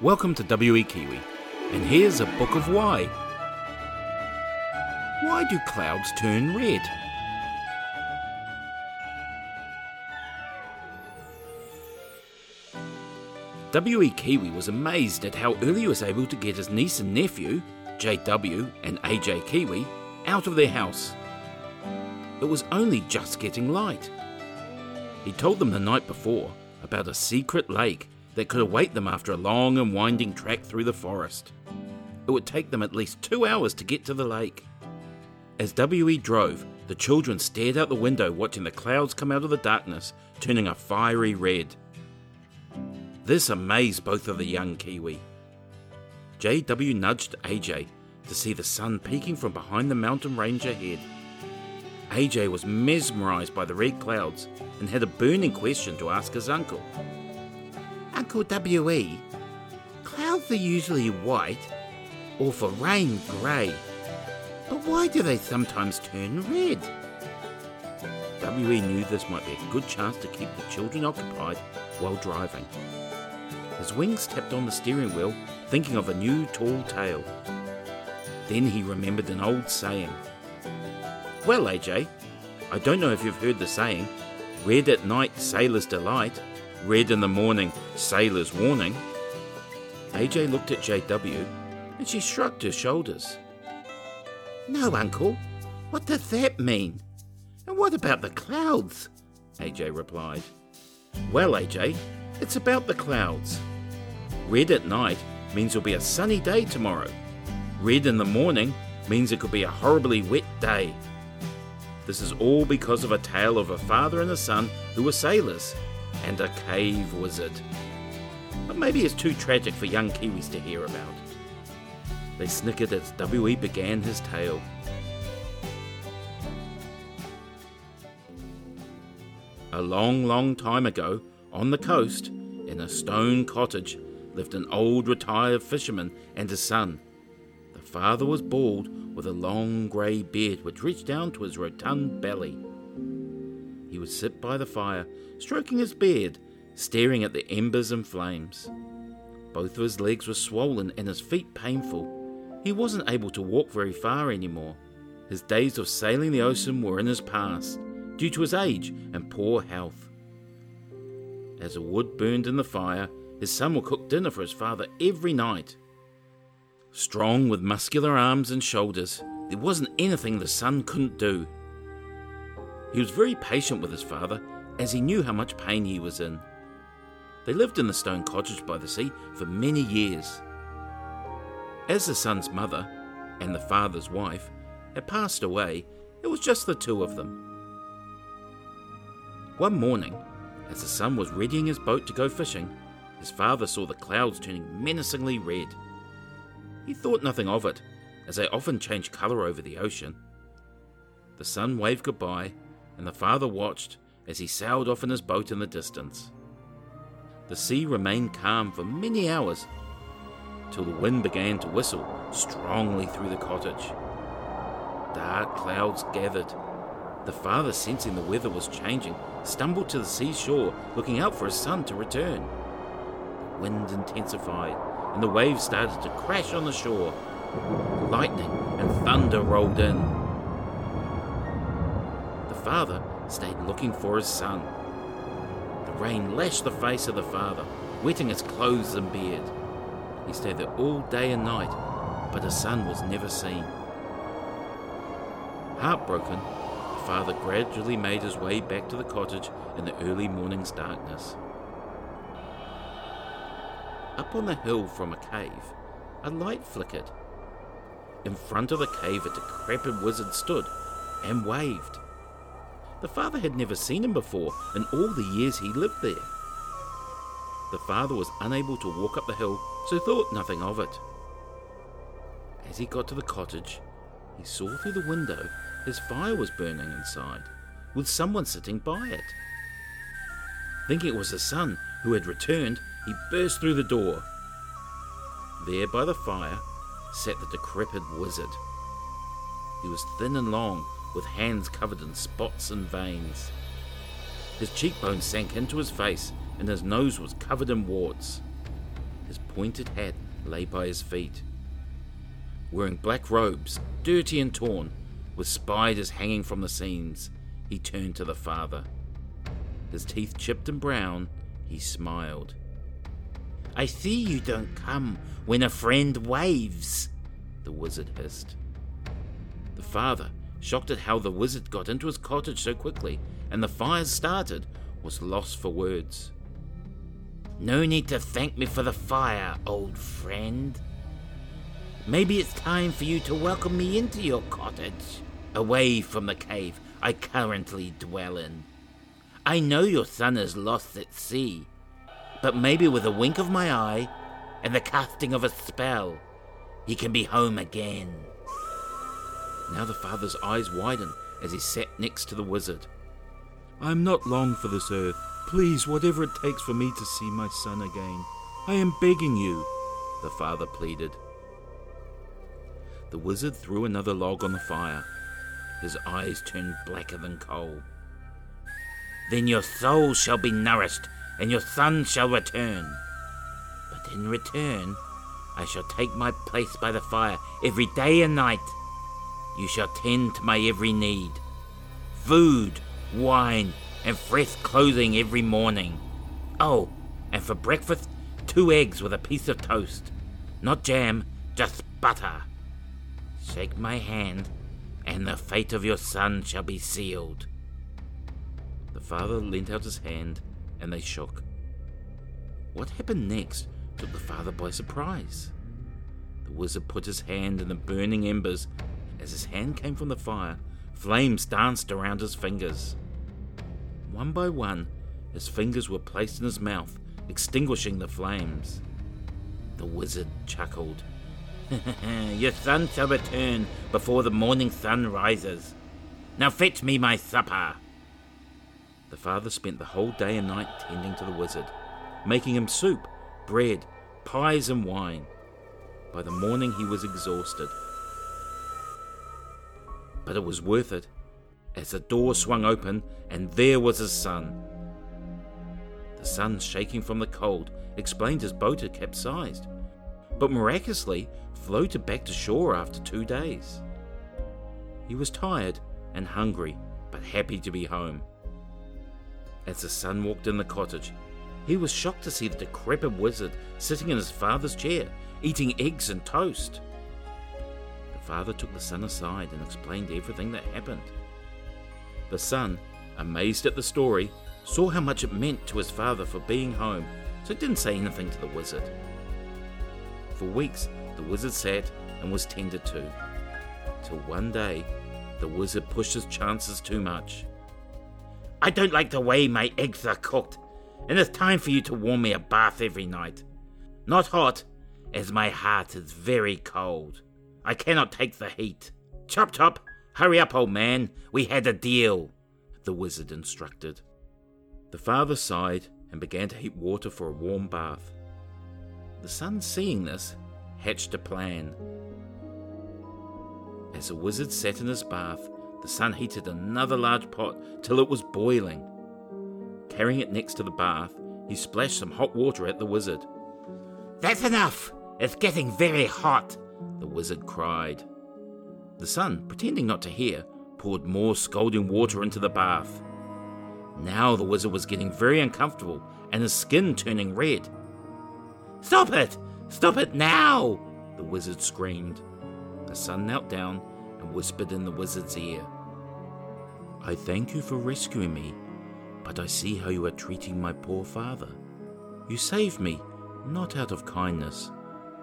Welcome to WE Kiwi, and here's a book of why. Why do clouds turn red? W.E. Kiwi was amazed at how early he was able to get his niece and nephew, J.W. and A.J. Kiwi, out of their house. It was only just getting light. He told them the night before about a secret lake that could await them after a long and winding trek through the forest. It would take them at least two hours to get to the lake. As W.E. drove, the children stared out the window watching the clouds come out of the darkness, turning a fiery red. This amazed both of the young Kiwi. JW nudged AJ to see the sun peeking from behind the mountain range ahead. AJ was mesmerized by the red clouds and had a burning question to ask his uncle. Uncle WE, clouds are usually white, or for rain, grey. But why do they sometimes turn red? WE knew this might be a good chance to keep the children occupied while driving. His wings tapped on the steering wheel, thinking of a new tall tale. Then he remembered an old saying. Well, AJ, I don't know if you've heard the saying red at night, sailor's delight, red in the morning, sailor's warning. AJ looked at JW and she shrugged her shoulders. No, Uncle, what does that mean? And what about the clouds? AJ replied. Well, AJ, it's about the clouds. Red at night means it'll be a sunny day tomorrow. Red in the morning means it could be a horribly wet day. This is all because of a tale of a father and a son who were sailors and a cave wizard. But maybe it's too tragic for young Kiwis to hear about. They snickered as W.E. began his tale. A long, long time ago, on the coast, in a stone cottage, lived an old retired fisherman and his son. The father was bald, with a long grey beard which reached down to his rotund belly. He would sit by the fire, stroking his beard, staring at the embers and flames. Both of his legs were swollen and his feet painful. He wasn't able to walk very far anymore. His days of sailing the ocean were in his past, due to his age and poor health. As the wood burned in the fire, his son would cook dinner for his father every night. Strong with muscular arms and shoulders, there wasn't anything the son couldn't do. He was very patient with his father, as he knew how much pain he was in. They lived in the stone cottage by the sea for many years. As the son's mother and the father's wife had passed away, it was just the two of them. One morning, as the son was readying his boat to go fishing, his father saw the clouds turning menacingly red. He thought nothing of it, as they often change colour over the ocean. The son waved goodbye, and the father watched as he sailed off in his boat in the distance. The sea remained calm for many hours, till the wind began to whistle strongly through the cottage. Dark clouds gathered. The father, sensing the weather was changing, stumbled to the seashore, looking out for his son to return. The wind intensified, and the waves started to crash on the shore. Lightning and thunder rolled in. The father stayed looking for his son. The rain lashed the face of the father, wetting his clothes and beard. He stayed there all day and night, but his son was never seen. Heartbroken, the father gradually made his way back to the cottage in the early morning's darkness. Up on the hill from a cave, a light flickered. In front of the cave, a decrepit wizard stood and waved. The father had never seen him before in all the years he lived there. The father was unable to walk up the hill, so thought nothing of it. As he got to the cottage, he saw through the window his fire was burning inside, with someone sitting by it. Thinking it was his son who had returned, he burst through the door. There by the fire sat the decrepit wizard. He was thin and long, with hands covered in spots and veins. His cheekbones sank into his face, and his nose was covered in warts. His pointed hat lay by his feet. Wearing black robes, dirty and torn, with spiders hanging from the seams, he turned to the father. His teeth chipped and brown, he smiled. I see you don't come when a friend waves, the wizard hissed. The father, shocked at how the wizard got into his cottage so quickly and the fires started, was lost for words. No need to thank me for the fire, old friend. Maybe it's time for you to welcome me into your cottage, away from the cave I currently dwell in. I know your son is lost at sea, but maybe with a wink of my eye and the casting of a spell, he can be home again. Now the father's eyes widen as he sat next to the wizard. I'm not long for this earth. Please, whatever it takes for me to see my son again. I am begging you, the father pleaded. The wizard threw another log on the fire. His eyes turned blacker than coal. Then your soul shall be nourished, and your son shall return. But in return, I shall take my place by the fire every day and night. You shall tend to my every need. Food, wine, and fresh clothing every morning. Oh, and for breakfast, two eggs with a piece of toast. Not jam, just butter. Shake my hand, and the fate of your son shall be sealed. The father leant out his hand, and they shook. What happened next took the father by surprise. The wizard put his hand in the burning embers. As his hand came from the fire, flames danced around his fingers. One by one, his fingers were placed in his mouth, extinguishing the flames. The wizard chuckled. Your son shall return before the morning sun rises. Now fetch me my supper. The father spent the whole day and night tending to the wizard, making him soup, bread, pies, and wine. By the morning he was exhausted. But it was worth it as the door swung open and there was his son. The son, shaking from the cold, explained his boat had capsized, but miraculously floated back to shore after two days. He was tired and hungry, but happy to be home. As the son walked in the cottage, he was shocked to see the decrepit wizard sitting in his father's chair, eating eggs and toast. The father took the son aside and explained everything that happened. The son, amazed at the story, saw how much it meant to his father for being home, so he didn't say anything to the wizard. For weeks, the wizard sat and was tended to, till one day the wizard pushed his chances too much. I don't like the way my eggs are cooked, and it's time for you to warm me a bath every night. Not hot, as my heart is very cold. I cannot take the heat. Chop chop, hurry up, old man, we had a deal, the wizard instructed. The father sighed and began to heat water for a warm bath. The son, seeing this, hatched a plan. As the wizard sat in his bath, the son heated another large pot till it was boiling. Carrying it next to the bath, he splashed some hot water at the wizard. That's enough! It's getting very hot, the wizard cried. The son, pretending not to hear, poured more scalding water into the bath. Now the wizard was getting very uncomfortable and his skin turning red. Stop it! Stop it now! The wizard screamed. The son knelt down and whispered in the wizard's ear. I thank you for rescuing me, but I see how you are treating my poor father. You saved me, not out of kindness,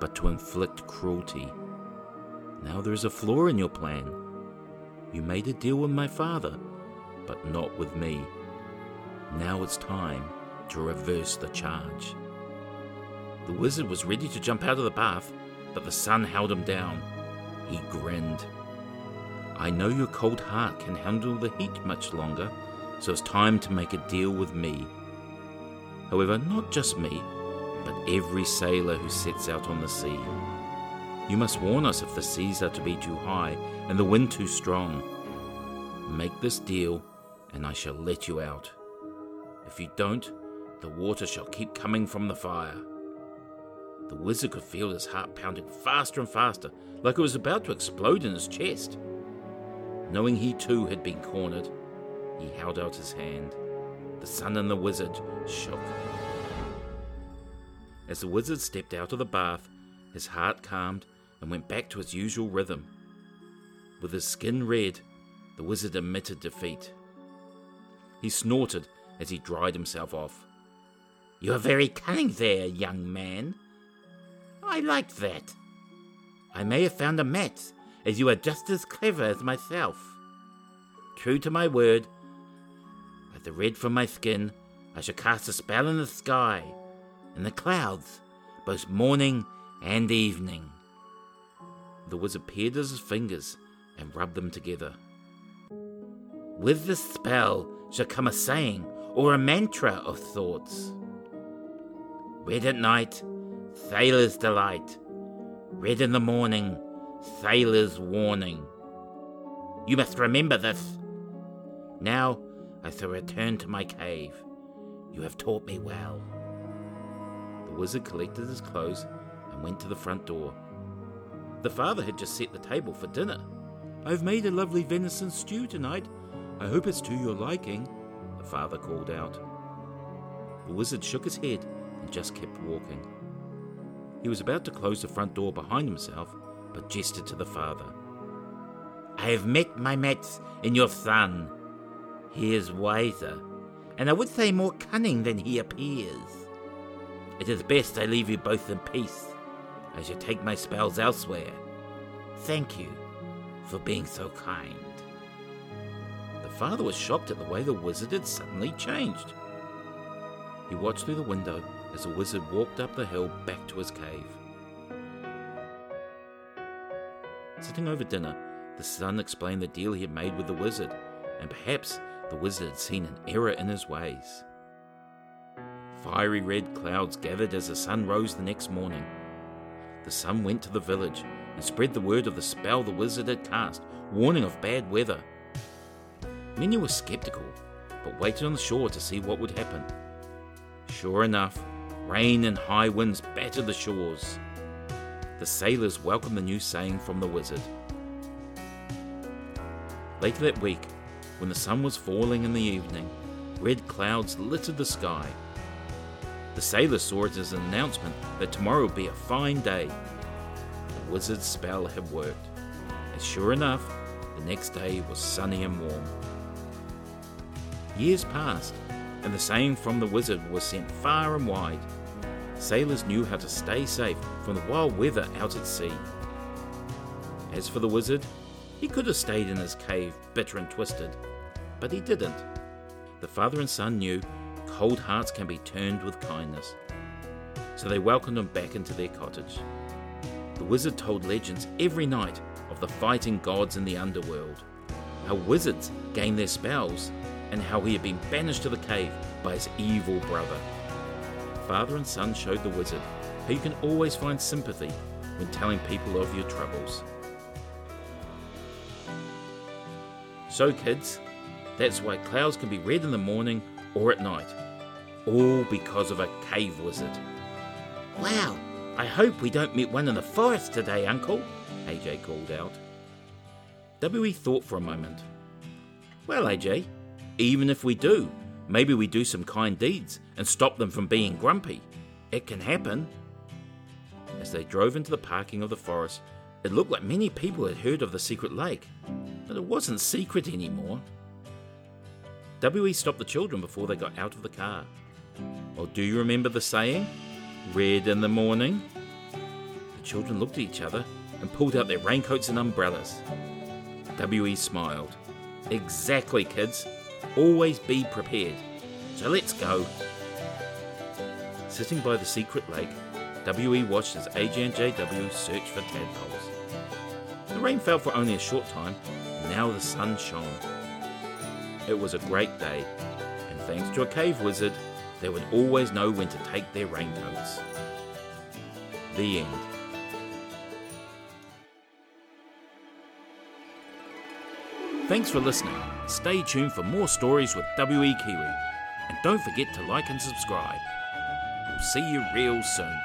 but to inflict cruelty. Now there is a flaw in your plan. You made a deal with my father, but not with me. Now it's time to reverse the charge. The wizard was ready to jump out of the bath, but the son held him down. He grinned. I know your cold heart can handle the heat much longer, so it's time to make a deal with me. However, not just me, but every sailor who sets out on the sea. You must warn us if the seas are to be too high and the wind too strong. Make this deal, and I shall let you out. If you don't, the water shall keep coming from the fire. The wizard could feel his heart pounding faster and faster, like it was about to explode in his chest. Knowing he too had been cornered, he held out his hand. The son and the wizard shook. As the wizard stepped out of the bath, his heart calmed and went back to its usual rhythm. With his skin red, the wizard admitted defeat. He snorted as he dried himself off. You are very cunning there, young man. I like that. I may have found a match, as you are just as clever as myself. True to my word, by the red from my skin, I shall cast a spell in the sky, in the clouds, both morning and evening. The wizard peered at his fingers and rubbed them together. With this spell shall come a saying or a mantra of thoughts. Red at night, sailor's delight. Red in the morning, sailor's warning. You must remember this. Now I shall return to my cave. You have taught me well. The wizard collected his clothes and went to the front door. The father had just set the table for dinner. I've made a lovely venison stew tonight. I hope it's to your liking, the father called out. The wizard shook his head and just kept walking. He was about to close the front door behind himself, but gestured to the father. I have met my match in your son. He is wiser, and I would say more cunning than he appears. It is best I leave you both in peace. I shall take my spells elsewhere. Thank you for being so kind. The father was shocked at the way the wizard had suddenly changed. He watched through the window as the wizard walked up the hill back to his cave. Sitting over dinner, the son explained the deal he had made with the wizard, and perhaps the wizard had seen an error in his ways. Fiery red clouds gathered as the sun rose the next morning. The son went to the village and spread the word of the spell the wizard had cast, warning of bad weather. Many were skeptical, but waited on the shore to see what would happen. Sure enough, rain and high winds battered the shores. The sailors welcomed the new saying from the wizard. Later that week, when the sun was falling in the evening, red clouds littered the sky. The sailor saw it as an announcement that tomorrow would be a fine day. The wizard's spell had worked, and sure enough, the next day was sunny and warm. Years passed, and the saying from the wizard was sent far and wide. Sailors knew how to stay safe from the wild weather out at sea. As for the wizard, he could have stayed in his cave, bitter and twisted, but he didn't. The father and son knew cold hearts can be turned with kindness, so they welcomed him back into their cottage. The wizard told legends every night of the fighting gods in the underworld, how wizards gained their spells, and how he had been banished to the cave by his evil brother. Father and son showed the wizard how you can always find sympathy when telling people of your troubles. So, kids, that's why clouds can be red in the morning or at night. All because of a cave wizard. Wow, I hope we don't meet one in the forest today, Uncle, AJ called out. W.E. thought for a moment. Well, AJ, even if we do, maybe we do some kind deeds and stop them from being grumpy. It can happen. As they drove into the parking of the forest, it looked like many people had heard of the secret lake, but it wasn't secret anymore. W.E. stopped the children before they got out of the car. Well, do you remember the saying? Red in the morning? The children looked at each other and pulled out their raincoats and umbrellas. W.E. smiled. Exactly, kids. Always be prepared. So let's go. Sitting by the secret lake, W.E. watched as AJ and JW searched for tadpoles. The rain fell for only a short time, now the sun shone. It was a great day, and thanks to a cave wizard, they would always know when to take their raincoats. The end. Thanks for listening. Stay tuned for more stories with WE Kiwi. And don't forget to like and subscribe. We'll see you real soon.